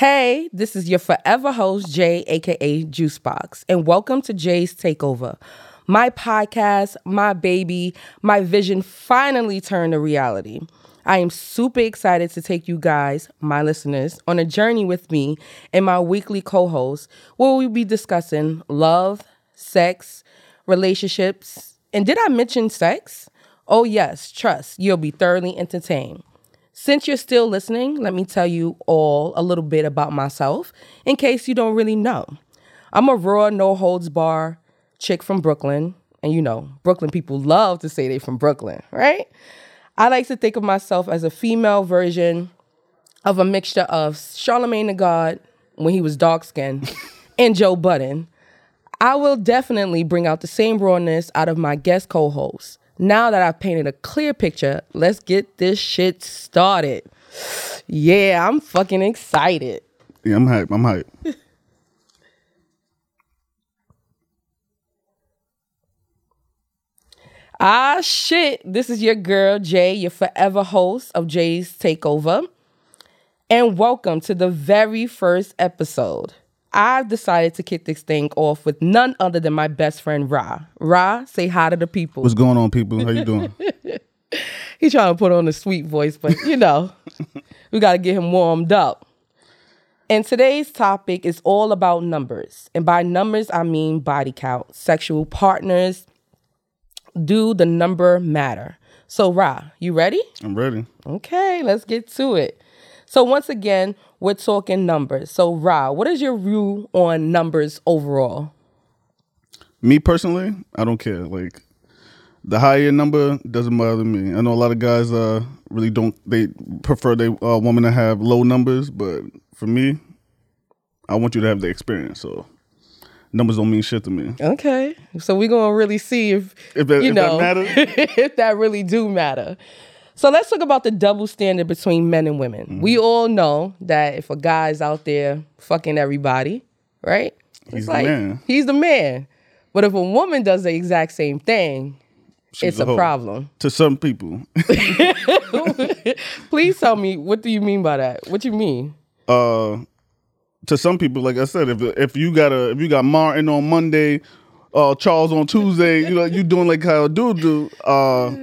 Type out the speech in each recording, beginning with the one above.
Hey, this is your forever host, Jay, aka Juicebox, and welcome to Jay's Takeover. My podcast, my baby, my vision finally turned to reality. I am super excited to take you guys, my listeners, on a journey with me and my weekly co host, where we'll be discussing love, sex, relationships, and did I mention sex? Oh, yes, trust, you'll be thoroughly entertained. Since you're still listening, let me tell you all a little bit about myself in case you don't really know. I'm a raw, no holds bar chick from Brooklyn. And you know, Brooklyn people love to say they're from Brooklyn, right? I like to think of myself as a female version of a mixture of Charlemagne the God when he was dark skinned and Joe Budden. I will definitely bring out the same rawness out of my guest co host now that I've painted a clear picture, let's get this shit started. Yeah, I'm fucking excited. Yeah, I'm hype. I'm hype. ah, shit. This is your girl, Jay, your forever host of Jay's Takeover. And welcome to the very first episode. I've decided to kick this thing off with none other than my best friend Ra. Ra, say hi to the people. What's going on, people? How you doing? He's trying to put on a sweet voice, but you know, we got to get him warmed up. And today's topic is all about numbers. And by numbers, I mean body count, sexual partners. Do the number matter? So, Ra, you ready? I'm ready. Okay, let's get to it. So, once again, we're talking numbers. So, Ra, what is your view on numbers overall? Me personally, I don't care. Like the higher number doesn't bother me. I know a lot of guys uh really don't they prefer they uh, woman to have low numbers, but for me, I want you to have the experience. So numbers don't mean shit to me. Okay, so we're gonna really see if if that, you if know that if that really do matter. So let's talk about the double standard between men and women. Mm-hmm. We all know that if a guy's out there fucking everybody, right? He's like, the man. He's the man. But if a woman does the exact same thing, She's it's a, a problem. To some people. Please tell me, what do you mean by that? What you mean? Uh to some people, like I said, if if you got a if you got Martin on Monday, uh Charles on Tuesday, you know, you doing like how dude do, uh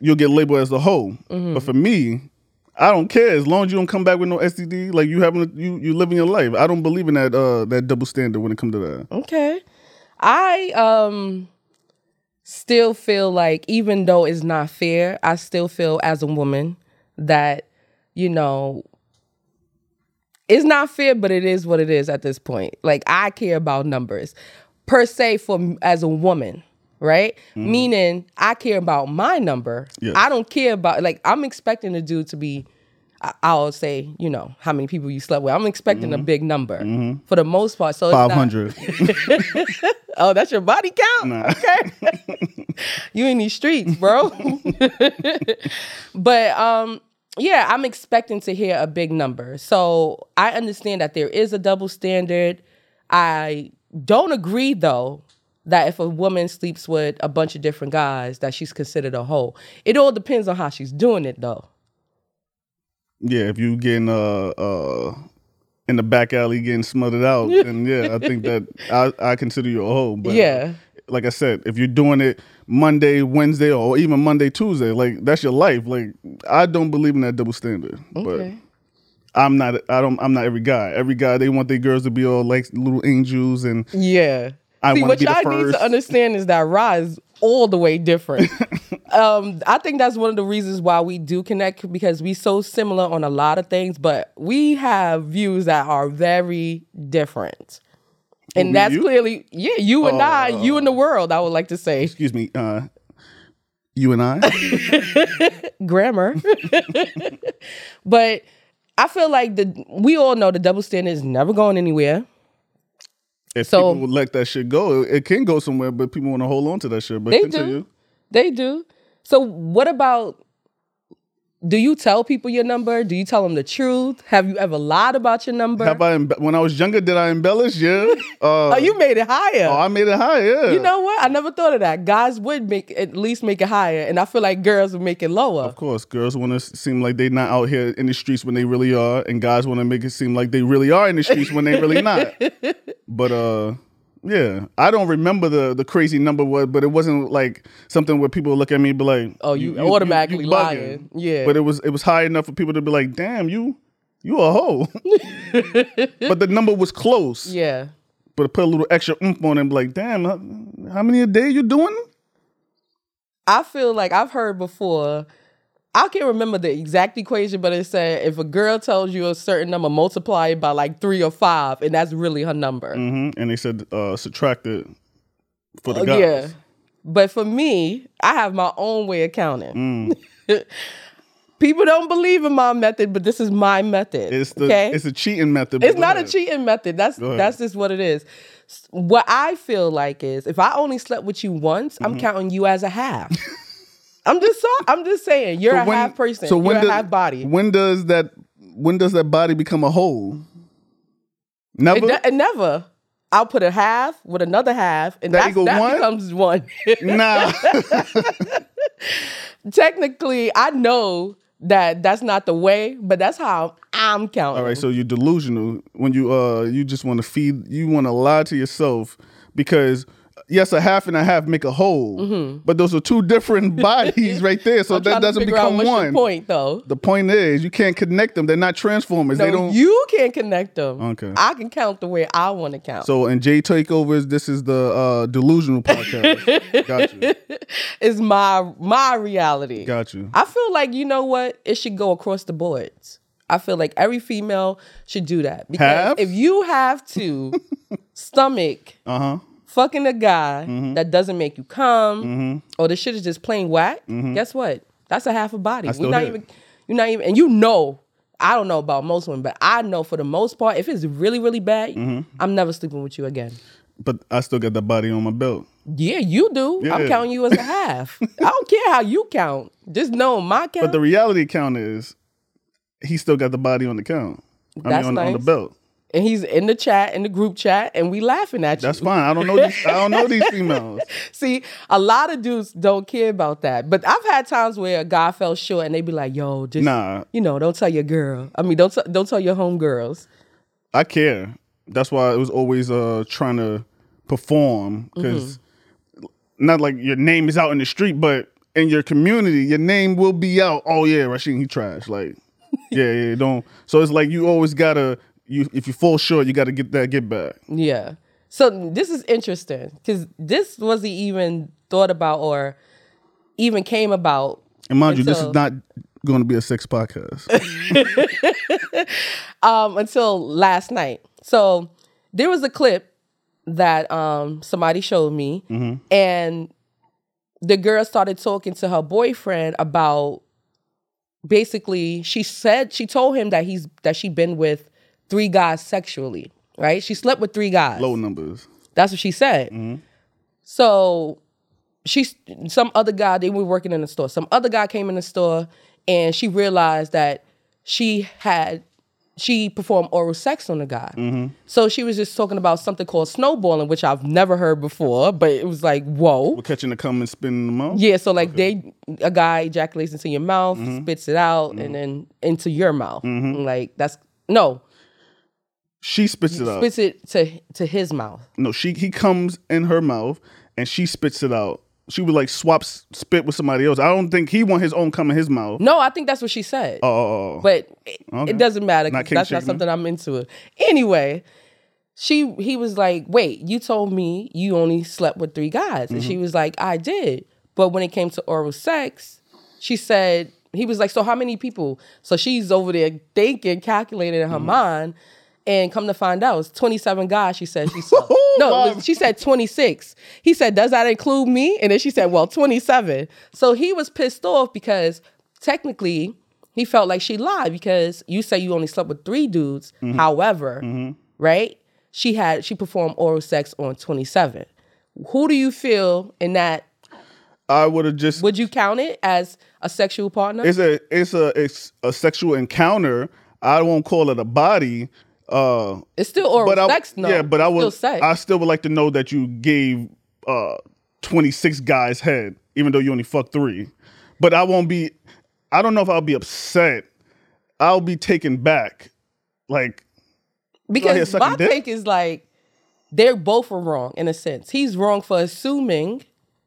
you'll get labeled as a hoe. Mm-hmm. But for me, I don't care as long as you don't come back with no STD. Like you having you you living your life. I don't believe in that uh that double standard when it comes to that. Okay, I um still feel like even though it's not fair, I still feel as a woman that you know it's not fair, but it is what it is at this point. Like I care about numbers per se for as a woman right? Mm-hmm. Meaning I care about my number. Yes. I don't care about like I'm expecting the dude to be I'll say, you know, how many people you slept with. I'm expecting mm-hmm. a big number mm-hmm. for the most part. So five hundred. oh, that's your body count. Nah. Okay, you in these streets, bro. but um, yeah, I'm expecting to hear a big number. So I understand that there is a double standard. I don't agree though that if a woman sleeps with a bunch of different guys, that she's considered a hoe. It all depends on how she's doing it, though. Yeah, if you getting uh uh in the back alley getting smothered out, then yeah, I think that I I consider you a hoe. But yeah, like I said, if you're doing it Monday, Wednesday, or even Monday, Tuesday, like that's your life. Like I don't believe in that double standard. Okay. But I'm not. I don't. I'm not every guy. Every guy they want their girls to be all like little angels and yeah. I See, what y'all need to understand is that Ra is all the way different. um, I think that's one of the reasons why we do connect because we so similar on a lot of things, but we have views that are very different. And that's you? clearly, yeah, you and uh, I, you and the world, I would like to say. Excuse me, uh, you and I? Grammar. but I feel like the we all know the double standard is never going anywhere. If so, people let that shit go, it can go somewhere, but people want to hold on to that shit. But they continue. do. They do. So what about Do you tell people your number? Do you tell them the truth? Have you ever lied about your number? Have I embe- when I was younger? Did I embellish? Yeah. Uh, oh, you made it higher. oh, I made it higher. Yeah. you know what? I never thought of that. Guys would make at least make it higher, and I feel like girls would make it lower. Of course, girls want to seem like they're not out here in the streets when they really are, and guys want to make it seem like they really are in the streets when they really not. But uh, yeah, I don't remember the the crazy number was, but it wasn't like something where people look at me and be like, Oh, you automatically bugging." lying. Yeah. But it was it was high enough for people to be like, damn, you you a hoe. but the number was close. Yeah. But it put a little extra oomph on it and be like, damn, how, how many a day you doing? I feel like I've heard before. I can't remember the exact equation, but it said if a girl tells you a certain number, multiply it by like three or five, and that's really her number. hmm And they said uh, subtract it for the Oh, guys. yeah. But for me, I have my own way of counting. Mm. People don't believe in my method, but this is my method. It's the okay? it's a cheating method. It's not a cheating method. That's that's just what it is. What I feel like is if I only slept with you once, Mm-hmm. I'm counting you as a half. I'm just so, I'm just saying you're So a half person. So when you're does, a half body. When does that when does that body become a whole? Never. It, ne- it never. I'll put a half with another half, and That that, that one? becomes one. nah. Technically, I know that that's not the way, but that's how I'm counting. All right. So you're delusional when you uh you just want to feed you want to lie to yourself because. Yes, a half and a half make a whole, but those are two different bodies right there. So Mm-hmm. That doesn't become one. point, though. The point is, you can't connect them. They're not transformers. they No, don't. you can't connect them. Okay. I can count the way I want to count. so in J takeovers, this is the uh, delusional podcast. Got you. it's my my reality. Got you. I feel like you know what? It should go across the boards. I feel like every female should do that because Have? if you have to stomach Uh huh. Fucking a guy Mm-hmm. that doesn't make you come, or the shit is just plain whack, guess what? That's a half a body. We're not hit. even. You're not even, and you know. I don't know about most women, but I know for the most part, if it's really, really bad, Mm-hmm. I'm never sleeping with you again. But I still got the body on my belt. Yeah, you do. I'm counting you as a half. I don't care how you count. Just know my count. But the reality count is he still got the body on the count. I That's mean, on, on the belt. And he's in the chat, in the group chat, and we laughing at you. That's fine. I don't know these. I don't know these females. See, a lot of dudes don't care about that. But I've had times where a guy fell short and they'd be like, yo, just, Nah. you know, don't tell your girl. I mean, don't, t- don't tell your homegirls. I care. That's why it was always uh trying to perform because not like your name is out in the street, but in your community, your name will be out. Oh yeah, Rasheen, he trash. Like, yeah, yeah, don't. So it's like you always gotta. You if you fall short, you gotta get that get back. Yeah. So this is interesting because this wasn't even thought about or even came about And mind you, this is not going to be a sex podcast. um, until last night. So there was a clip that um, somebody showed me, and the girl started talking to her boyfriend about basically she said she told him that he's that she'd been with three guys sexually right? She slept with three guys. Low numbers. that's what she said. Mm-hmm. So she's some other guy they were working in the store. Some other guy came in the store and she realized that she had she performed oral sex on the guy. Mm-hmm. So she was just talking about something called snowballing which i've never heard before but it was like whoa. We're catching the cum and spinning the out. yeah so like they a guy ejaculates into your mouth mm-hmm. spits it out and then into your mouth. Like that's no She spits it out. spits it to to his mouth No, she he comes in her mouth and she spits it out. She would like swap s- spit with somebody else. I don't think he want his own cum in his mouth. no i think that's what she said Oh, oh, oh. but it, Okay. it doesn't matter. 'cause Not king that's not something I'm into. Anyway, she he was like, "Wait, you told me you only slept with three guys," and she Mm-hmm. was like, "I did." But when it came to oral sex, she said he was like, "So how many people?" So she's over there thinking, calculating in her Mm-hmm. mind. And come to find out, it's 27 guys. She said she saw. Oh, no, was- she said 26. He said, "Does that include me?" And then she said, "Well, 27." So he was pissed off because technically he felt like she lied because you say you only slept with three dudes. Mm-hmm. However, mm-hmm. right? She had she performed oral sex on 27. Who do you feel in that I would have just Would you count it as a sexual partner? it's a it's a it's a sexual encounter. I won't call it a body. Uh, it's still oral but I, sex, no. yeah, but I would still. I still would like to know that you gave uh 26 guys head, even though you only fucked three. But I won't be. I don't know if I'll be upset. I'll be taken back. Like because my dick? take is like they're both wrong in a sense. He's wrong for assuming,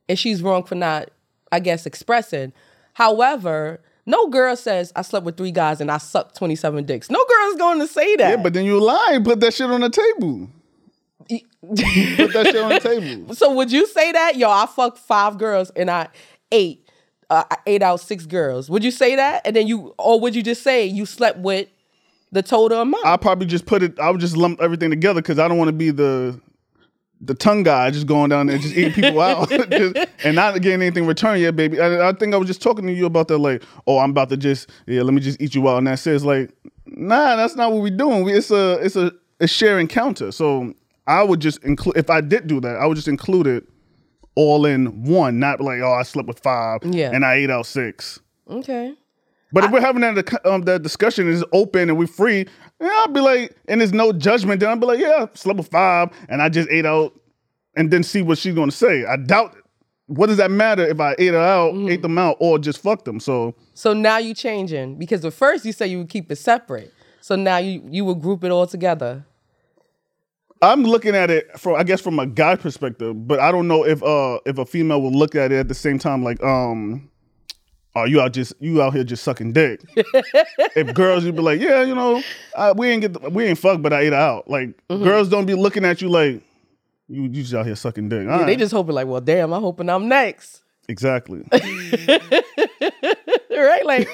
and she's wrong for not, I guess, expressing. However, no girl says I slept with three guys and I sucked twenty seven dicks. No girl's going to say that. yeah, but then you lying. Put that shit on the table. Put that shit on the table. So would you say that? Yo, I fucked five girls and I ate uh, I ate out six girls. Would you say that? And then you or would you just say you slept with the total amount? I probably just put it. I would just lump everything together because I don't want to be the the tongue guy just going down there just eating people out just, and not getting anything returned yet, baby. I, I think I was just talking to you about that, like, oh, I'm about to just yeah, let me just eat you out, and that says like, nah, that's not what we're doing. We, it's a it's a a share encounter. So I would just include if I did do that, I would just include it all in one, not like oh, I slept with five Yeah. and I ate out six. okay. But if we're having that um, that discussion is open and we're free, yeah, I'll be like, and there's no judgment. Then I'll be like, yeah, slept with five, and I just ate out, and then see what she's gonna say. I doubt. it. What does that matter if I ate her out, Mm-hmm. ate them out, or just fucked them? So So now you changing because at first you said you would keep it separate. So now you you would group it all together. I'm looking at it from, I guess, from a guy perspective. But I don't know if uh if a female will look at it at the same time, like um. Are you out just you out here just sucking dick? if girls, you'd be like, yeah, you know, I, we ain't get the, we ain't fucked, but I ate out. Like Mm-hmm. girls don't be looking at you like you you just out here sucking dick. All They just hoping like, well, damn, I'm hoping I'm next. exactly. right? Like,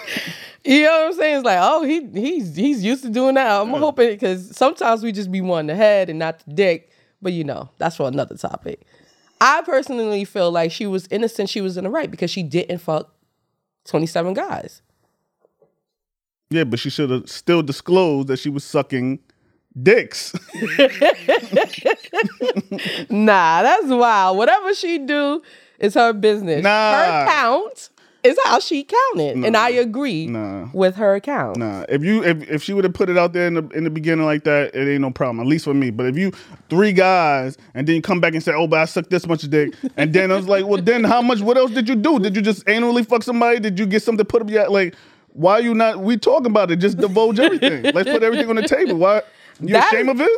you know what I'm saying? It's like, oh, he he's he's used to doing that. I'm hoping because sometimes we just be wanting the head and not the dick. But you know, that's for another topic. I personally feel like she was innocent. She was in the right because she didn't fuck 27 guys. yeah, but she should have still disclosed that she was sucking dicks. Nah, that's wild. Whatever she do is her business. Nah. Her count is how she counted, and I agree Nah. with her account. Nah, if you if, if she would have put it out there in the in the beginning like that, it ain't no problem. At least for me. But if you three guys and then you come back and say, "Oh, but I sucked this much dick," and then I was like, "Well, then how much? What else did you do? Did you just anally fuck somebody? Did you get something put up yet? Like, why are you not? We talking about it. Just divulge everything. Let's put everything on the table. Why? You That- ashamed of it?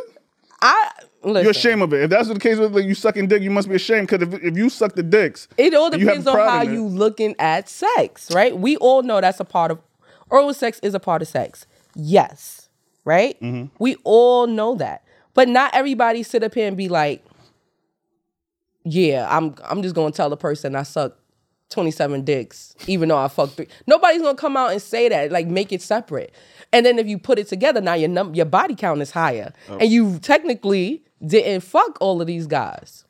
I listen. You're ashamed of it. If that's the case with like, you sucking dick, you must be ashamed. Because if, if you suck the dicks, It all and you have depends on how you looking at sex, right? We all know that's a part of oral sex is a part of sex. Yes, right? Mm-hmm. We all know that. But not everybody sit up here and be like, "Yeah, I'm I'm just going to tell the person I suck 27 dicks even though I fucked three. Nobody's to come out and say that. Like make it separate. And then if you put it together, now your num- your body count is higher. Oh. And you technically didn't fuck all of these guys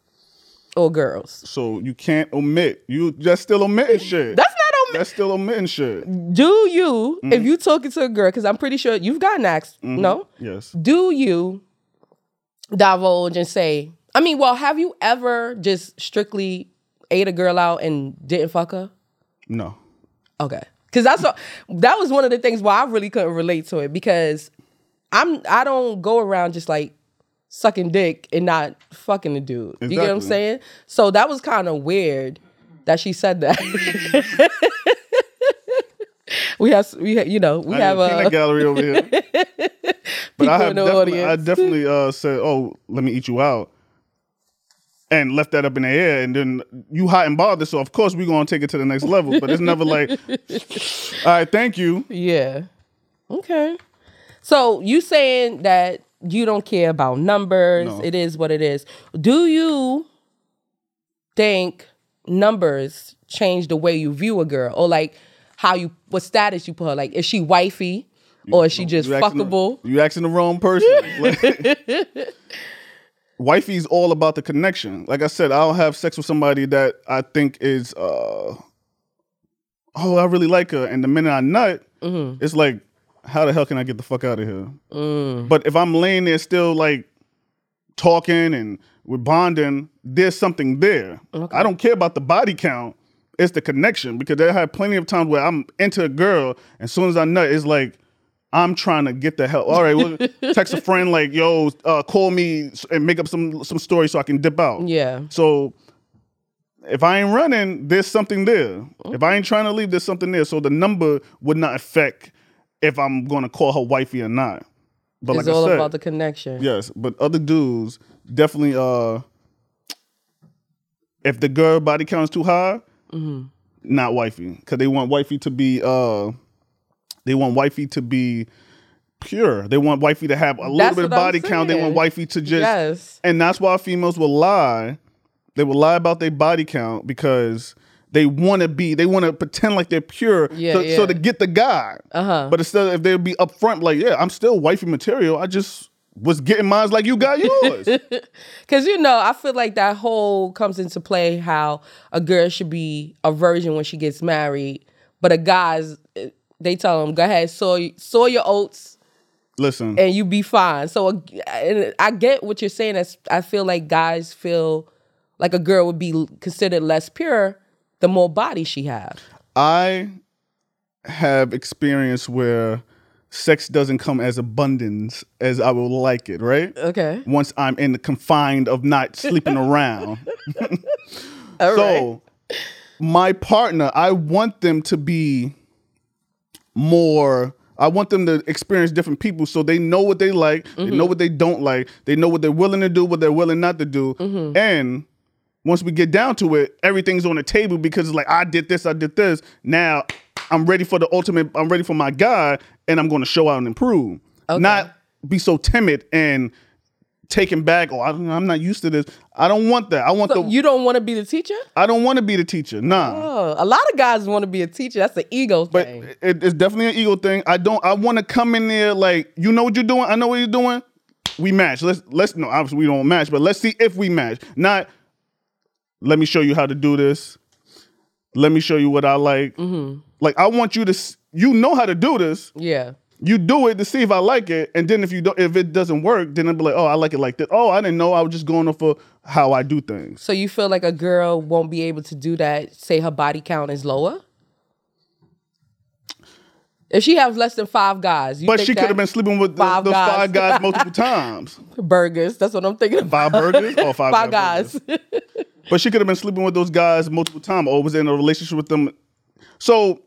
or girls. So you can't omit. You just still omitting shit. That's not on That's still omitting shit. do you Mm-hmm. if you talking to a girl because i'm pretty sure you've gotten asked no Yes. do you divulge and say i mean well have you ever just strictly ate a girl out and didn't fuck her? No. okay. Because that's that was one of the things why i really couldn't relate to it because i'm i don't go around just like sucking dick and not fucking the dude. You get what i'm saying? So that was kind of weird that she said that. We have we have, you know we I have a gallery over here. but I have definitely, I definitely uh, said, "Oh, let me eat you out," and left that up in the air. And then you hot and bothered, so of course we're gonna take it to the next level. But it's never like, "All right, thank you." Yeah. Okay. So you saying that you don't care about numbers? No. It is what it is. Do you think numbers change the way you view a girl, or like how you what status you put her? Like, is she wifey, or is she just You the- fuckable? You asking the wrong person. Wifey's all about the connection. Like I said, I'll have sex with somebody that I think is, uh, oh, I really like her, and the minute I nut, Mm-hmm. it's like, how the hell can I get the fuck out of here? Mm. But if I'm laying there still like talking and we're bonding, there's something there. I don't care about the body count. it's the connection because I have plenty of times where I'm into a girl, and as soon as I nut, it's like I'm trying to get the hell. All right, well, text a friend like, "Yo, uh, call me and make up some some story so I can dip out." Yeah. So if I ain't running, there's something there. If I ain't trying to leave, there's something there. So the number would not affect if I'm going to call her wifey or not. But it's like all I said, about the connection. yes. But other dudes definitely, uh, if the girl body count is too high, Mm-hmm. not wifey, because they want wifey to be, uh, they want wifey to be pure. They want wifey to have a little That's bit of body count. They want wifey to just Yes. and that's why females will lie. They will lie about their body count because they want to be, they want to pretend like they're pure. Yeah, so, so to get the guy. Uh-huh. But instead, if they'd be upfront, like, yeah, I'm still wifey material. I just was getting mine like you got yours. Cause you know, I feel like that whole comes into play how a girl should be a virgin when she gets married, but a guy's they tell them go ahead sow sow your oats Listen, and you be fine. So and I get what you're saying. As I feel like guys feel like a girl would be considered less pure the more body she have. I have experience where sex doesn't come as abundance as I would like it, right? Okay. Once I'm in the confined of not sleeping around. All right. So, my partner, I want them to be more. I want them to experience different people so they know what they like, they Mm-hmm. know what they don't like, they know what they're willing to do, what they're willing not to do. Mm-hmm. And once we get down to it, everything's on the table because it's like, I did this, I did this. Now I'm ready for the ultimate, I'm ready for my guy, and I'm going to show out and improve. Not be so timid and taken back. Oh, I'm not used to this. I don't want that. I want So the. you don't want to be the teacher? I don't want to be the teacher. Nah. Oh, a lot of guys want to be a teacher. That's the ego But thing. it, it's definitely an ego thing. I don't. I want to come in there like you know what you're doing. I know what you're doing. We match. Let's let's no. Obviously we don't match, but let's see if we match. Not. Let me show you how to do this. Let me show you what I like. Mm-hmm. Like I want you to. You know how to do this. Yeah. You do it to see if I like it, and then if you don't, if it doesn't work, then I'll be like, oh, I like it like that. Oh, I didn't know. I was just going off for how I do things. So you feel like a girl won't be able to do that? Say her body count is lower. If she has less than five guys, you But she could have been sleeping with the, Five those guys. five guys multiple times. burgers. That's what I'm thinking. About. Five burgers or five, Five guys. guys. But she could have been sleeping with those guys multiple times or was in a relationship with them. So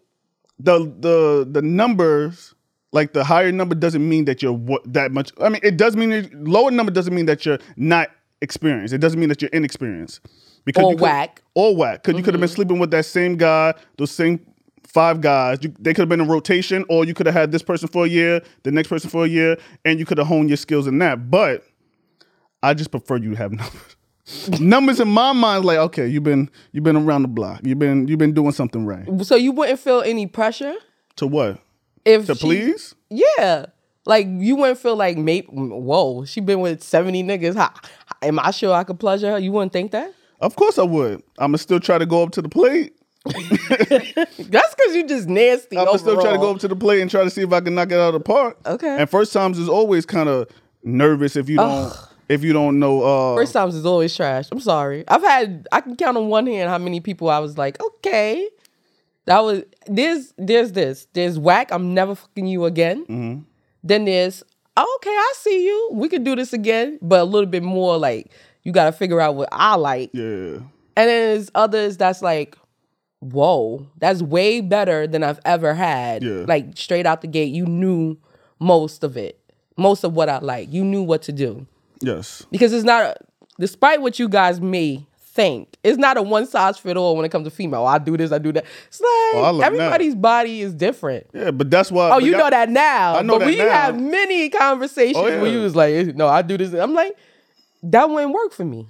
the the the numbers, like the higher number doesn't mean that you're what, that much. I mean, it does mean lower number doesn't mean that you're not experienced. It doesn't mean that you're inexperienced. Because Or you could- whack. Or whack. Because you could have been mm-hmm. sleeping with that same guy, those same five guys. You, they could have been in rotation, or you could have had this person for a year, the next person for a year, and you could have honed your skills in that. But I just prefer you to have numbers. numbers in my mind, like okay, you've been you've been around the block. You've been you've been doing something right. so you wouldn't feel any pressure To what? If To she- please? Yeah. Like you wouldn't feel like maybe whoa, she been with 70 niggas. How, am I sure I could pleasure her? You wouldn't think that? Of course I would. I'ma still try to go up to the plate. That's because you just nasty. I'ma still try to go up to the plate and try to see if I can knock it out of the park. Okay. And first times is always kind of nervous if you don't if you don't know uh First times is always trash. I'm sorry. I've had I can count on one hand how many people I was like, okay. That was there's there's this. There's whack, I'm never fucking you again. Mm-hmm. Then there's oh, okay, I see you. We could do this again, but a little bit more like you gotta figure out what I like. yeah. And then there's others that's like, whoa, that's way better than I've ever had. Yeah. Like straight out the gate, you knew most of it, most of what I like. You knew what to do Yes. because it's not, despite what you guys may think, it's not a one size fit all when it comes to female. I do this, I do that. It's like everybody's body is different. Yeah, but that's why Oh, you y'all- know that now. I know but that we now. have many conversations Oh, where you was like, no, I do this. I'm like, that wouldn't work for me.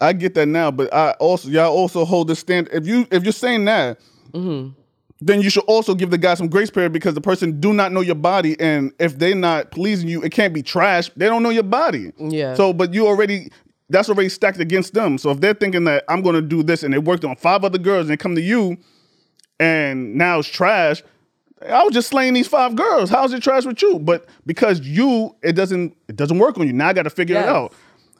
I get that now, but I also y'all also hold the stand. If you if you're saying that, Mm-hmm. then you should also give the guy some grace period because the person do not know your body, and if they're not pleasing you, it can't be trash. They don't know your body. Yeah. So, but you already that's already stacked against them. So if they're thinking that I'm going to do this, and they worked on five other girls, and they come to you, and now it's trash. I was just slaying these five girls. How's it trash with you? But because you, it doesn't it doesn't work on you. Now I got to figure it out.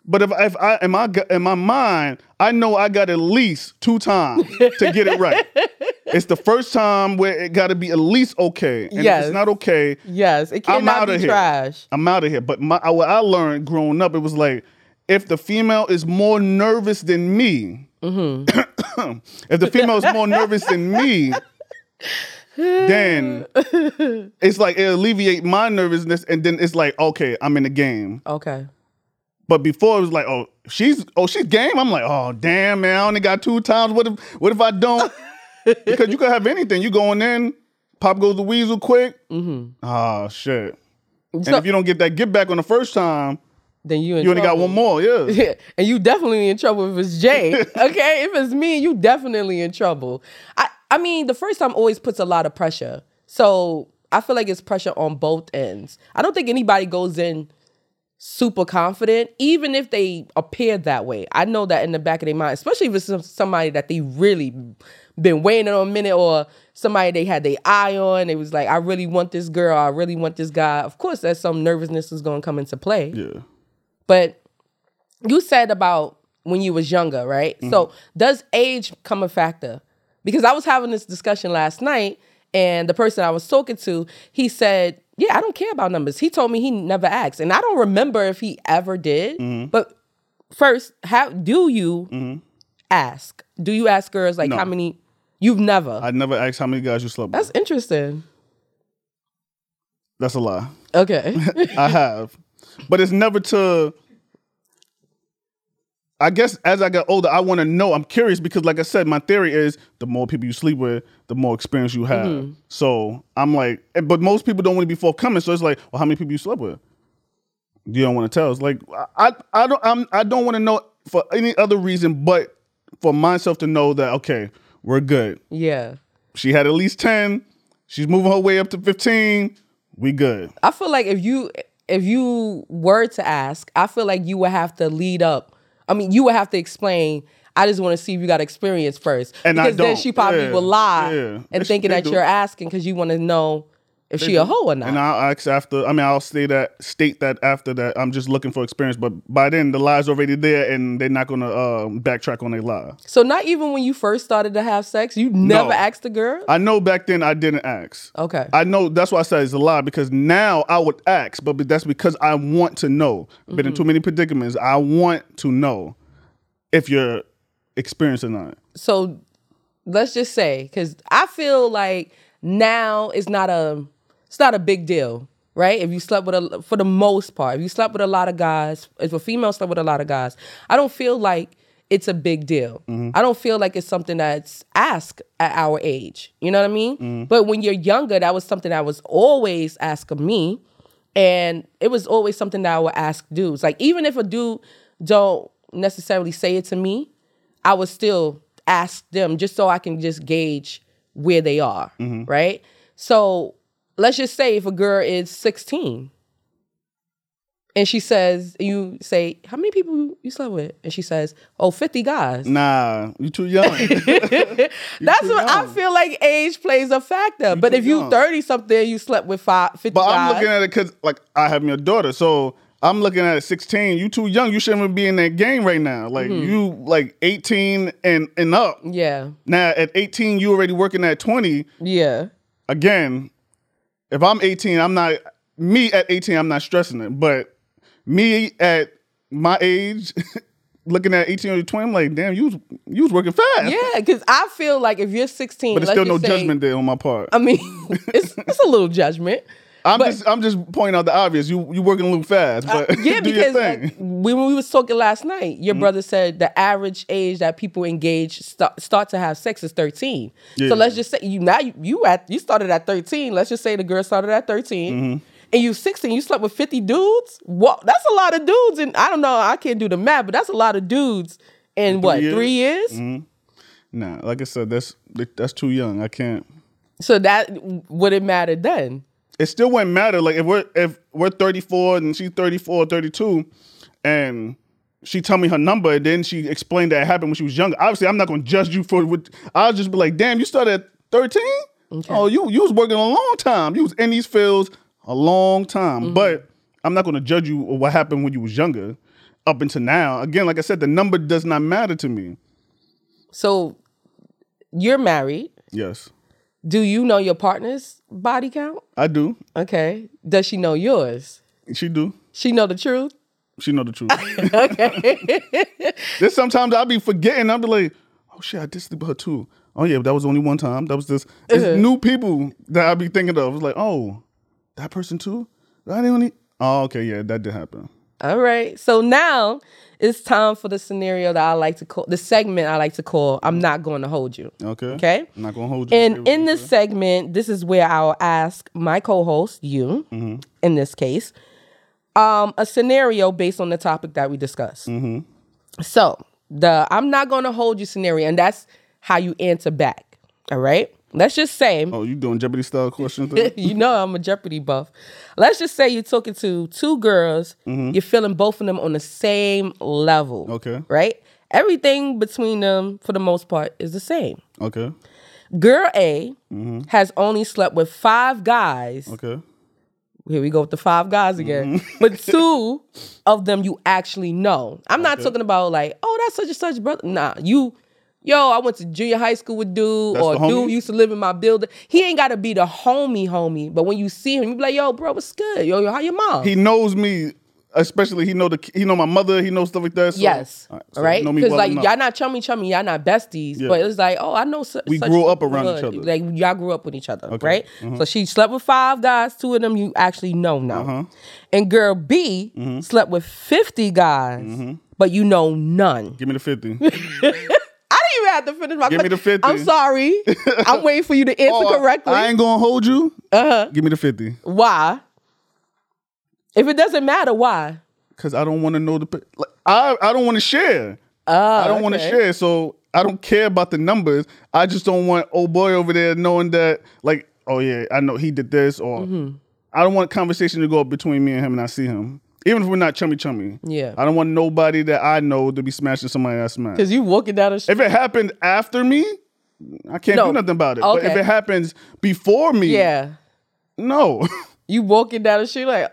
But if if I in my in my mind, I know I got at least two times to get it right. it's the first time where it got to be at least okay. And if Yes. it's not okay, Yes, it I'm cannot outta be here. trash. I'm out of here. But my what I learned growing up, it was like if the female is more nervous than me, Mm-hmm. if the female is more nervous than me, then it's like it alleviate my nervousness, and then it's like okay, I'm in the game. Okay. But before it was like, oh, she's oh she's game. I'm like, oh damn man, I only got two times. What if what if I don't? because you could have anything. You going in, pop goes the weasel quick. Mm-hmm. Oh shit. And if you don't get that get back on the first time, Then you you only got one more. Yeah. Yeah, and you definitely in trouble if it's Jay. Okay, if it's me, you definitely in trouble. I I mean, the first time always puts a lot of pressure. So I feel like it's pressure on both ends. I don't think anybody goes in super confident, even if they appear that way. I know that in the back of their mind, especially if it's somebody that they really been waiting on a minute or somebody they had their eye on. It was like, I really want this girl. I really want this guy. Of course, there's some nervousness is going to come into play. Yeah. But you said about when you was younger, right? So mm-hmm. does age come a factor? Because I was having this discussion last night, and the person I was talking to, he said, "Yeah, I don't care about numbers." He told me he never asked, and I don't remember if he ever did. Mm-hmm. But first, how do you mm-hmm. ask? Do you ask girls like No. how many? You've never. I never asked how many guys you slept with. That's interesting. That's a lie. Okay. I have. But it's never to I guess as I get older, I want to know. I'm curious because, like I said, my theory is the more people you sleep with, the more experience you have. Mm-hmm. So I'm like, but most people don't want to be forthcoming. So it's like, well, how many people you slept with? You don't want to tell. It's like I, I don't, I'm, I don't want to know for any other reason, but for myself to know that okay, we're good. yeah. She had at least ten. She's moving her way up to fifteen. We good. I feel like if you if you were to ask, I feel like you would have to lead up. I mean, you would have to explain. I just want to see if you got experience first, And because then she probably Yeah, will lie yeah. and thinking that do. you're asking because you want to know if she a hoe or not. And I'll ask after. I mean, I'll say that, state that after that. I'm just looking for experience. But by then, the lie's already there, and they're not gonna um, backtrack on their lie. so not even when you first started to have sex, you never No. asked the girl. I know back then I didn't ask. Okay. I know that's why I said it's a lie because now I would ask, but that's because I want to know. Been Mm-hmm. in too many predicaments. I want to know if you're experienced or not. so let's just say because i feel like now it's not a it's not a big deal right? If you slept with a for the most part if you slept with a lot of guys if a female slept with a lot of guys i don't feel like it's a big deal. Mm-hmm. I don't feel like it's something that's asked at our age you know what i mean? Mm-hmm. But when you're younger that was something that was always asked of me and it was always something that i would ask dudes. Like even if a dude don't necessarily say it to me I would still ask them just so I can just gauge where they are, mm-hmm. right? So let's just say if a girl is 16 and she says, you say, how many people you slept with? And she says, oh, 50 guys. Nah, you too young. That's what I feel like age plays a factor. but if you young. 30 something, you slept with five, 50 But guys. I'm looking at it because, like, I have my daughter, so I'm looking at it 16. You too young. You shouldn't even be in that game right now. Like Mm-hmm. you, like 18 and and up. yeah, Now at 18, you already working at 20. yeah. Again, if I'm 18, I'm not me at 18. I'm not stressing it. But me at my age, looking at 18 or 20, I'm like, damn, you was, you was working fast. Yeah, because I feel like if you're 16, But there's let's still no say- judgment there on my part. I mean, it's, it's a little judgment. I'm but- just I'm just pointing out the obvious. You you working a little fast, but Uh, yeah, because uh, thing. Mm-hmm. when we was talking last night, your brother said the average age that people engage start, start to have sex is 13. Yeah. So let's just say you now you, you at you started at 13. Let's just say the girl started at 13. Mm-hmm. And you 16, you slept with 50 dudes? What that's a lot of dudes. And I don't know, I can't do the math, but that's a lot of dudes in what, years? three years? Nah, like I said, that's that's too young. I can't. So that would it matter then? It still wouldn't matter. Like if we're if we're 34 and she's 34, 32, and she tell me her number, and then she explained that it happened when she was younger. Obviously, I'm not gonna judge you for what. I'll just be like, damn, you started at 13. Oh, you you was working a long time. You was in these fields a long time. Mm-hmm. But I'm not gonna judge you or what happened when you was younger. up until now. Again, like I said, the number does not matter to me. So you're married. Yes, Do you know your partner's body count? I do. Okay. Does she know yours? She do. She know the truth? She know the truth. Okay. There's sometimes I'll be forgetting. I'll be like, oh shit, I did sleep with her too. Oh yeah, but that was only one time. That was just it's Uh-huh. new people that I'll be thinking of. It's like, oh, that person too. I didn't. Only, oh, okay, yeah, that did happen. All right. So now it's time for the scenario that I like to call the segment I like to call I'm not going to hold you. Okay. Okay. I'm not gonna hold you. And in this segment, this is where I'll ask my co-host, you, in this case, um, a scenario based on the topic that we discussed. So the I'm not going to hold you scenario, and that's how you answer back. All right. Let's just say oh, you doing Jeopardy style questions? you know I'm a Jeopardy buff. Let's just say you're talking to two girls. Mm-hmm. You're feeling both of them on the same level. Okay. Right? Everything between them, for the most part, is the same. okay. Girl A mm-hmm. has only slept with five guys. Okay. Here we go with the five guys again. Mm-hmm. But two of them you actually know. I'm not talking about like, oh, that's such and such brother. Nah, you, yo, I went to junior high school with dude, That's or dude used to live in my building. He ain't gotta be the homie, homie. But when you see him, you be like, yo, bro, what's good? Yo, yo, how your mom? He knows me, especially he know the he know my mother. He knows stuff like that. So, yes. all right, All so right. he know me Because well like enough. y'all not chummy chummy, y'all not besties. Yeah. But it's like, oh, I know. Su- We grew up around such. each other. Like y'all grew up with each other, Okay. right? So she slept with five guys. Two of them you actually know now. Uh-huh. And girl B Mm-hmm. slept with fifty guys, but you know none. Give me the fifty. I didn't even have to finish my. Give me the question. 50. I'm sorry. I'm waiting for you to answer Oh, correctly. I ain't gonna hold you. uh-huh. Give me the fifty. Why? If it doesn't matter, why? Cause I don't want to know the. Like, I I don't want to share. Oh, I don't want to share. So I don't care about the numbers. I just don't want old boy over there knowing that like, oh yeah, I know he did this, or Mm-hmm. I don't want conversation to go up between me and him and I see him. Even if we're not chummy chummy. Yeah. I don't want nobody that I know to be smashing somebody I smash. Because you walking down the street. If it happened after me, I can't No. do nothing about it. But if it happens before me, Yeah. no. You walking down the street like,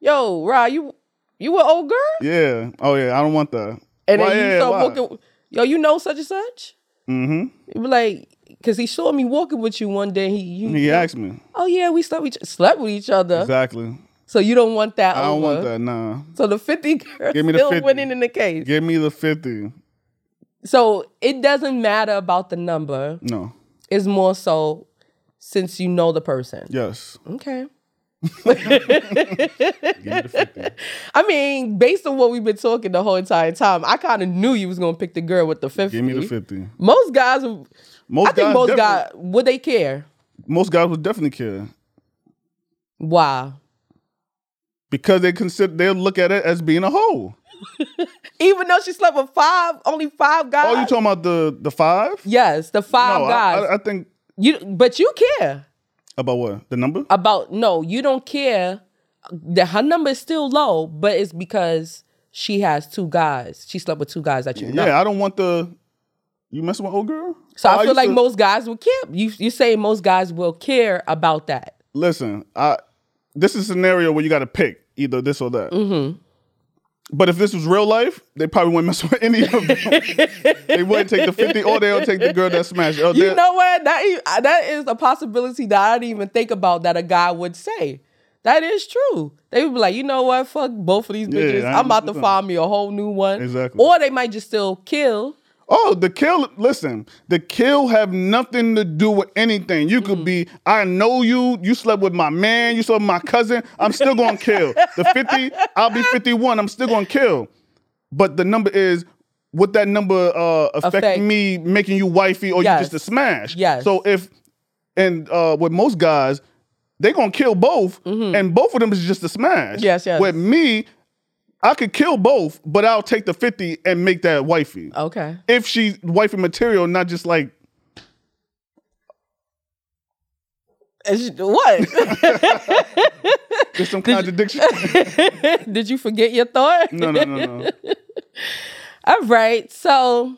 yo, Rod, you you an old girl? yeah. Oh yeah, I don't want that. And Why, then you yeah, start why? walking, yo, you know such and such? Mm-hmm. Like, because he saw me walking with you one day. He, you, He asked me. oh yeah, we slept, each, slept with each other. Exactly. So you don't want that I don't over. want that, nah. So the 50 girls Give me the still 50. winning in the case. Give me the 50. So it doesn't matter about the number. No. It's more so since you know the person. Yes. Okay. Give me the 50. I mean, based on what we've been talking the whole entire time, I kind of knew you was gonna pick the girl with the 50. Give me the 50. Most guys, Most I think guys most guys, would they care? most guys would definitely care. Why? Because they consider they'll look at it as being a hoe. Even though she slept with five, only five guys. Oh, you talking about the the five? yes, the five no, guys. I, I think you, but you care about what? The number? about no, you don't care. That her number is still low, but it's because she has two guys. She slept with two guys that you know. Yeah, I don't want the you messing with old girl? So Oh, I feel used like to- most guys will care. You you say most guys will care about that. listen, I this is a scenario where you got to pick either this or that. Mm-hmm. But if this was real life, they probably wouldn't mess with any of them. they wouldn't take the fifty, or they'll take the girl that smashed. Oh, You know what? That is, that is a possibility that I didn't even think about that a guy would say. That is true. They would be like, you know what? Fuck both of these bitches. I I'm about to find me a whole new one. Exactly. Or they might just still kill. Oh, the kill. Listen, the kill have nothing to do with anything. You Mm-hmm. could be. I know you. You slept with my man. You slept with my cousin. I'm still gonna kill. The fifty. I'll be fifty-one. I'm still gonna kill. But the number is. Would that number uh, affect, Affect- me making you wifey or Yes. you just a smash? Yes. So if and uh, with most guys, they gonna kill both, and both of them is just a smash. Mm-hmm. Yes, yes. With me, I could kill both, but I'll take the fifty and make that wifey Okay. if she's wifey material, not just like What? there's some contradiction. Did you forget your thought? no, no, no, no. All right. So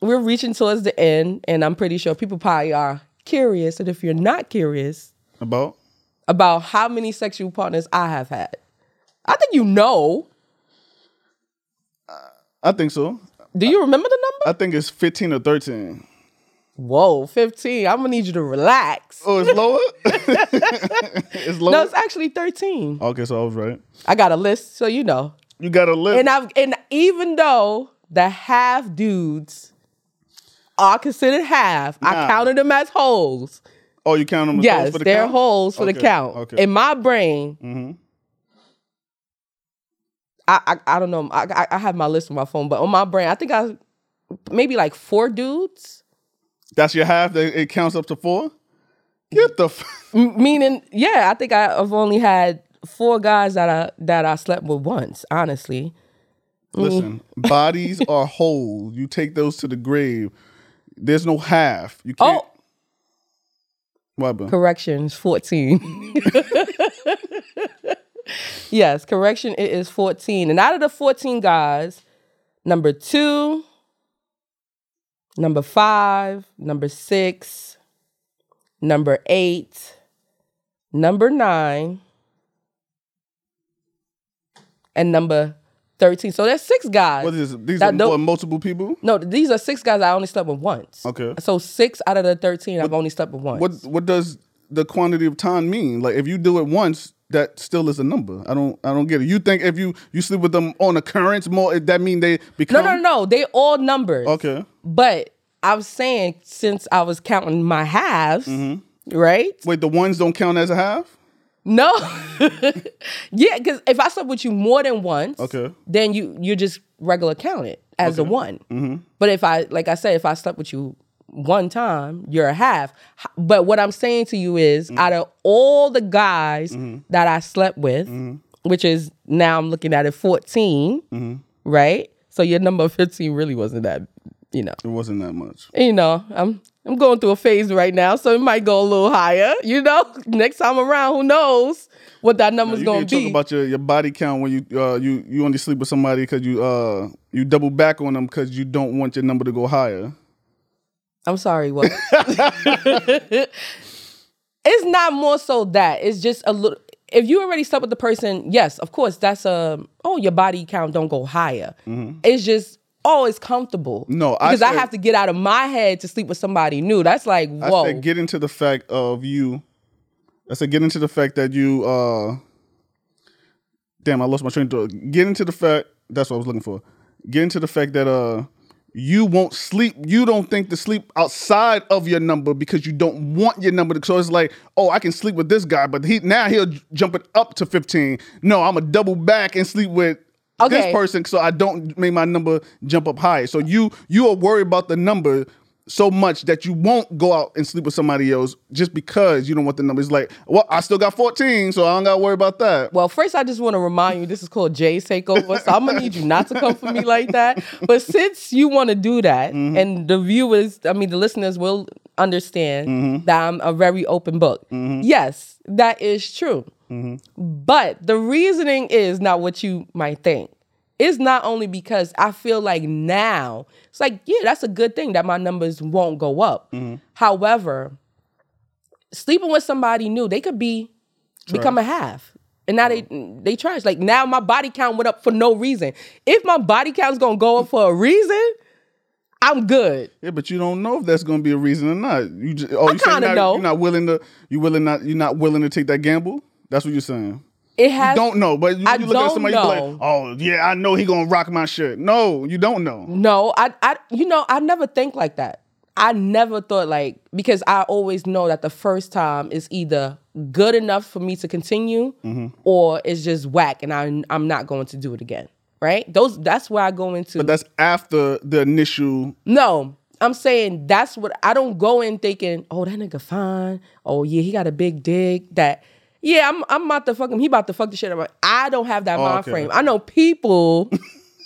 we're reaching towards the end, and I'm pretty sure people probably are curious. And if you're not curious About about how many sexual partners I have had, I think you know. I think so. Do you remember the number? I think it's 15 or 13. Whoa, 15. I'm gonna need you to relax. Oh, it's lower? it's lower? No, it's actually 13. okay, so I was right. I got a list, so you know. You got a list. And I've and even though the half dudes are considered half, I counted them as holes. oh, you count them as Yes, holes for the they're count? holes for the count. okay. In my brain, Mhm. I, I I don't know. I, I I have my list on my phone, but on my brain, I think I maybe like four dudes. That's your half that it counts up to four? Get the f- meaning, yeah, I think I, I've only had four guys that I that I slept with once. Honestly, mm. Listen, bodies are whole. You take those to the grave. There's no half. You can't. oh, What corrections, fourteen. yes, correction. It is fourteen, and out of the fourteen guys, number two, number five, number six, number eight, number nine, and number 13. So there's six guys. What is this? These That are multiple people? no, these are six guys I only slept with once. Okay. So six out of the 13 I've only slept with once. What what does the quantity of time mean? Like if you do it once, that still is a number. I don't I don't get it. You think if you you sleep with them on occurrence more, that mean they become no, no. No they all numbers. Okay. But I was saying since I was counting my halves, Mm-hmm. right? Wait, the ones don't count as a half? No. yeah, because if I slept with you more than once, Okay. then you you just regular count it as a one. But if I like I said, if I slept with you one time, you're a half. But what I'm saying to you is, out of all the guys that I slept with, which is now I'm looking at it 14, right? So your number 15 really wasn't that, you know. It wasn't that much. You know, I'm I'm going through a phase right now, so it might go a little higher. You know, next time around, who knows what that number's going to to talk be? about your, your body count when you uh you you only sleep with somebody because you uh you double back on them because you don't want your number to go higher. I'm sorry, what? it's not more so that. It's just a little. If you already slept with the person, yes, of course, that's a. Oh, your body count don't go higher. It's just. Oh, it's comfortable. Mm-hmm. No, I because I, said- have to get out of my head to sleep with somebody new. That's like I whoa. said get into the fact of you. I said get into the fact that you. uh Damn, I lost my train of thought. Get into the fact. That's what I was looking for. Get into the fact that uh you won't sleep. You don't think to sleep outside of your number because you don't want your number. To, so it's like, oh, I can sleep with this guy, but he now he'll jump it up to fifteen. No, I'm a double back and sleep with. This person, so I don't make my number jump up higher. So you you are worried about the number so much that you won't go out and sleep with somebody else just because you don't want the numbers. Like, well, I still got 14, so I don't gotta worry about that. Well, first, I just want to remind you this is called Jay's Takeover. So I'm going to need you not to come for me like that. But since you want to do that, Mm-hmm. and the viewers, I mean, the listeners will understand Mm-hmm. that I'm a very open book. Yes, that is true. Mm-hmm. But the reasoning is not what you might think. It's not only because I feel like now, it's like, yeah, that's a good thing that my numbers won't go up. Mm-hmm. However, sleeping with somebody new, they could be become a half. And now they they trash. Like now my body count went up for no reason. If my body count's gonna go up for a reason, I'm good. Yeah, but you don't know if that's gonna be a reason or not. You just oh, you kinda not, know. you're not willing to you willing not you're not willing to take that gamble. That's what you're saying. It has don't know, but you, I you look at somebody you be like, oh yeah, I know he gonna rock my shit. No, you don't know. No, I, I, you know, I never think like that. I never thought like because I always know that the first time is either good enough for me to continue Mm-hmm. or it's just whack and I, I'm not going to do it again. Right? Those that's where I go into. But that's after the initial. no, I'm saying that's what I don't go in thinking. Oh, that nigga fine. Oh yeah, he got a big dick. That yeah, I'm I'm about to fuck him. He about to fuck the shit out of me. I don't have that mind okay. frame. I know people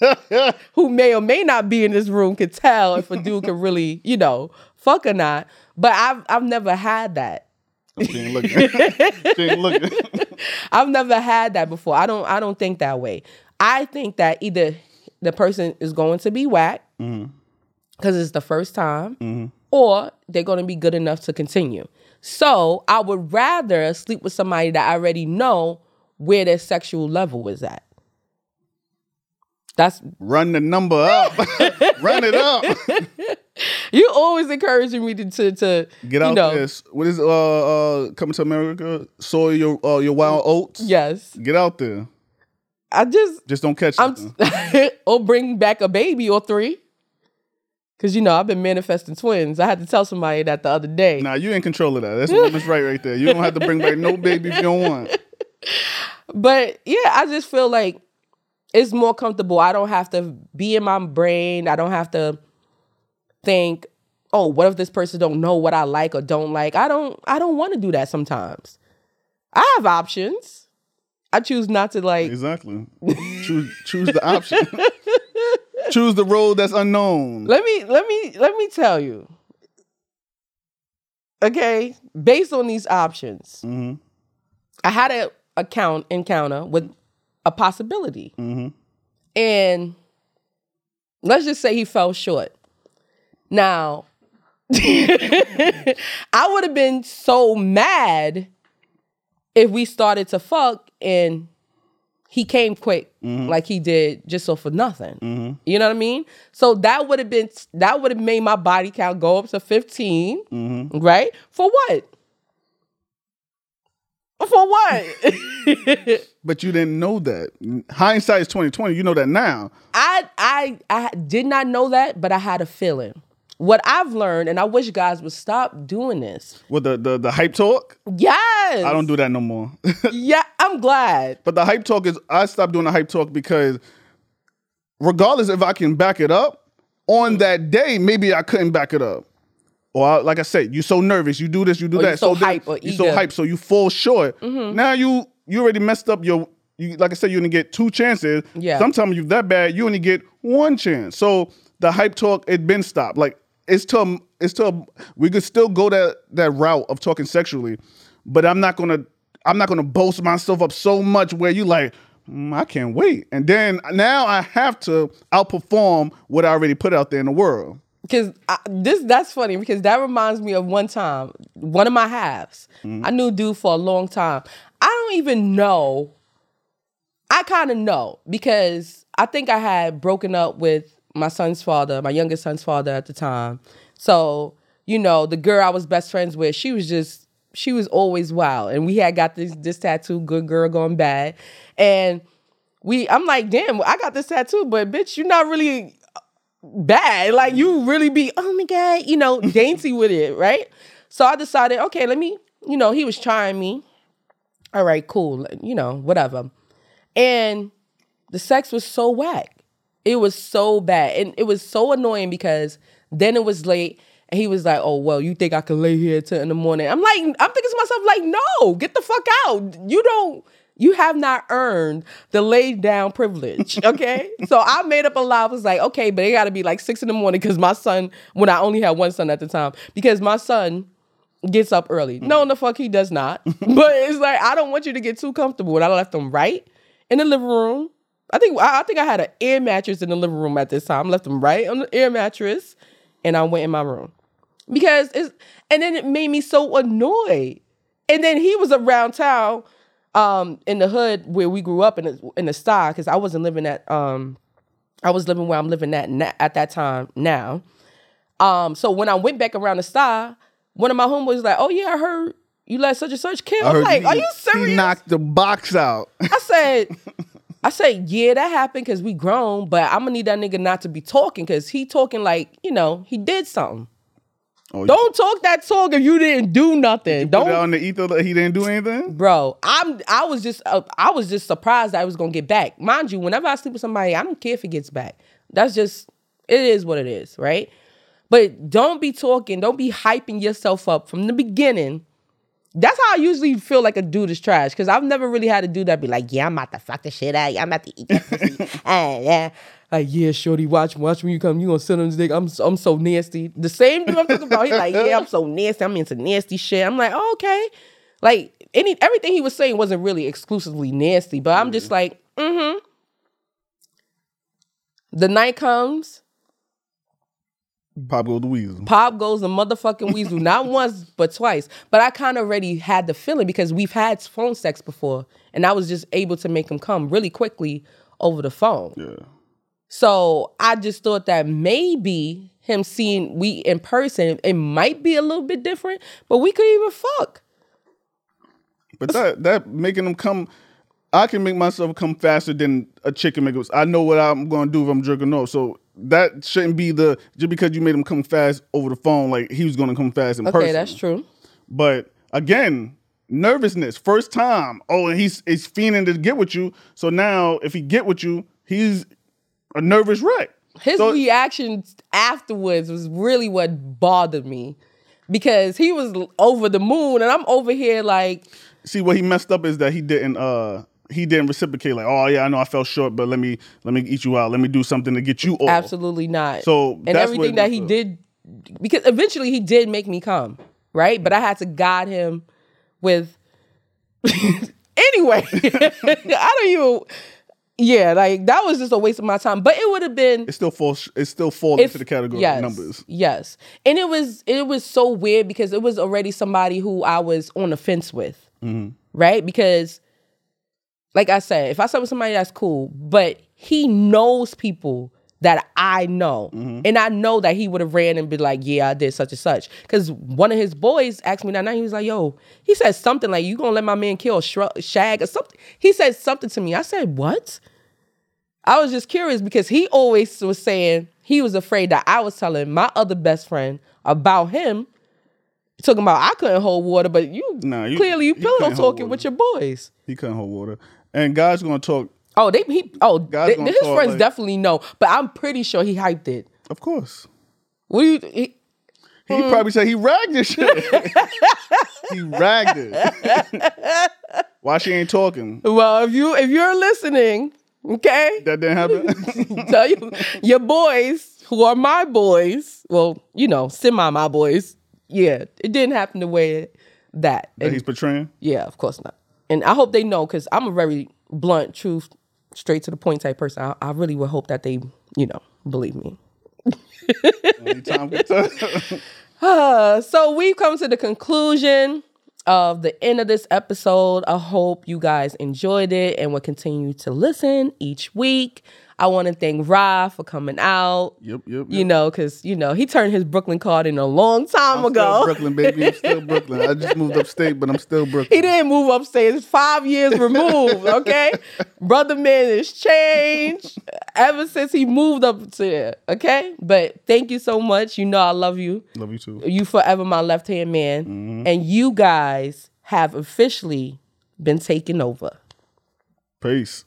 who may or may not be in this room can tell if a dude can really, you know, fuck or not. But I've I've never had that. She ain't looking. she ain't looking. I've never had that before. I don't I don't think that way. I think that either the person is going to be whack because it's the first time, or they're going to be good enough to continue. So I would rather sleep with somebody that I already know where their sexual level is at. That's Run the number up. Run it up. you always encouraging me to to, to Get out you know, there. What is uh uh coming to America? Soy your uh, your wild oats. Yes, Get out there. I just Just don't catch I'm something. or bring back a baby or three. Cause you know I've been manifesting twins. I had to tell somebody that the other day. Nah, you in control of that. That's woman's right right there. You don't have to bring back no baby if you don't want. But yeah, I just feel like it's more comfortable. I don't have to be in my brain. I don't have to think, oh, what if this person don't know what I like or don't like? I don't I don't want to do that sometimes. I have options. I choose not to like Exactly. choose choose the option. choose the road that's unknown. let me let me let me tell you. Okay, based on these options, hmm I had a account encounter with a possibility. hmm And let's just say he fell short. Now, I would have been so mad if we started to fuck and he came quick mm-hmm. like he did just so for nothing. Mm-hmm. You know what I mean? So that would have been that would have made my body count go up to 15, mm-hmm. right? For what? For what? But you didn't know that. Hindsight is twenty twenty. You know that now. I I I did not know that, but I had a feeling. What I've learned, and I wish guys would stop doing this. With the the, the hype talk, Yes, I don't do that no more. Yeah, I'm glad. but the hype talk is I stopped doing the hype talk because regardless if I can back it up, on that day maybe I couldn't back it up. Or I- like I said, you're so nervous, you do this, you do Or that. you're so then hype or you're so. Mm-hmm. hype, so you fall short. Now you you already messed up your. You, like I said, you only get two chances. Yeah. Sometimes you're that bad, you only get one chance. So the hype talk, it been stopped. Like it's to it's to we could still go that that route of talking sexually, but I'm not gonna I'm not gonna boast myself up so much where you like. "Mm, I can't wait, and then now I have to outperform what I already put out there in the world. Because this that's funny because that reminds me of one time, one of my halves. I knew dude for a long time. I don't even know. I kind of know because I think I had broken up with my son's father, my youngest son's father at the time. So, you know, the girl I was best friends with, she was just she was always wild. And we had got this this tattoo, good girl going bad. And we I'm like, damn, I got this tattoo, but bitch, you're not really bad. Like you really be, oh my God, you know, dainty with it, right? So I decided, okay, let me, you know, he was trying me. All right, cool, you know, whatever. And the sex was so whack. It was so bad. And it was so annoying because then it was late and he was like, Oh, well, you think I could lay here till in the morning? I'm like, I'm thinking to myself, like, no, get the fuck out. You don't, you have not earned the laid down privilege. Okay. so I made up a lie. I was like, okay, but it gotta be like six in the morning because my son, when I only had one son at the time, because my son gets up early. Mm. No, the fuck he does not. but it's like I don't want you to get too comfortable. And I left him right in the living room. I think I, I think I had an air mattress in the living room at this time. left him right on the air mattress, and I went in my room because it's. And then it made me so annoyed. And then he was around town, um, in the hood where we grew up in the in the star because I wasn't living at um, I was living where I'm living at na- at that time now. Um, so when I went back around the star, one of my homeboys was like, "Oh yeah, I heard you let such and such kill." I I'm like, he- "Are you He serious?" knocked the box out. I said, "I say, yeah, that happened because we grown, but I'm gonna need that nigga not to be talking because he talking like you know he did something. Oh, Don't talk that talk if you didn't do nothing. put it Don't." out in the ether that he didn't do anything. Bro, I'm I was just uh, I was just surprised that I was gonna get back. Mind you, whenever I sleep with somebody, I don't care if it gets back. That's just it is what it is, right? But don't be talking, don't be hyping yourself up from the beginning. That's how I usually feel like a dude is trash because I've never really had a dude that be like, yeah, I'm about to fuck the shit out. Yeah, I'm about to eat that pussy. Ah, yeah. Like, yeah, shorty, watch, watch when you come. You gonna sit on this dick. I'm, I'm so nasty. The same dude I'm talking about. He like, yeah, I'm so nasty. I'm into nasty shit. I'm like, oh, okay. Like any everything he was saying wasn't really exclusively nasty, but I'm just like, mm-hmm. The night comes, Pop goes the weasel. Pop goes the motherfucking weasel, not once but twice. But I kind of already had the feeling because we've had phone sex before, and I was just able to make him come really quickly over the phone. Yeah. So I just thought that maybe him seeing we in person, it might be a little bit different, but we could even fuck. But that that making them come, I can make myself come faster than a chicken make us. I know what I'm going to do if I'm jerking off. So that shouldn't be the just because you made him come fast over the phone, like he was going to come fast in Okay, person. Okay, that's true. But again, nervousness, first time. Oh, and he's he's fiending to get with you. So now if he get with you, he's a nervous wreck. His So- reaction afterwards was really what bothered me because he was over the moon and I'm over here like, See what he messed up is that he didn't uh he didn't reciprocate like, oh yeah, I know I fell short, but let me let me eat you out. Let me do something to get you off. absolutely not. So and everything that he did, because eventually he did make me come, right? But I had to guide him with. anyway, I don't even. Yeah, like that was just a waste of my time. But it would have been It still falls it still falls into the category yes, of numbers. Yes, and it was it was so weird because it was already somebody who I was on the fence with, Mm-hmm. right? Because, like I said, if I said with somebody that's cool, but he knows people that I know, Mm-hmm. and I know that he would have ran and been like, "Yeah, I did such and such." Because one of his boys asked me that night, he was like, "Yo," he said something like, "You gonna let my man kill shrug, shag or something?" He said something to me. I said, "What?" I was just curious because he always was saying he was afraid that I was telling my other best friend about him. Talking about I couldn't hold water, but you, Nah, you- clearly you you pillow couldn't talking with your boys. He couldn't hold water. And God's gonna talk, Oh, they he oh they- his friends like- definitely know, but I'm pretty sure he hyped it. of course. What do you? He, He Mm. probably said he ragged this shit. he ragged it. Why she ain't talking? well, if you if you're listening, okay, That didn't happen. tell you your boys who are my boys. Well, you know, semi my boys. Yeah, it didn't happen the way that. that And- he's portraying. Yeah, of course not. And I hope they know because I'm a very blunt, truth, straight to the point type person. I, I really would hope that they, you know, believe me. Anytime we tell- Uh, so we've come to the conclusion of the end of this episode. I hope you guys enjoyed it and will continue to listen each week. I want to thank Ra for coming out. Yep, yep, You know, because you know he turned his Brooklyn card in a long time I'm ago. Brooklyn, baby. I'm still Brooklyn. I just moved upstate, but I'm still Brooklyn. He didn't move upstairs. Five years removed, okay? Brother man has changed ever since he moved up to there, okay? But thank you so much. You know I love you. Love you too. You forever my left hand man. Mm-hmm. And you guys have officially been taken over. Peace.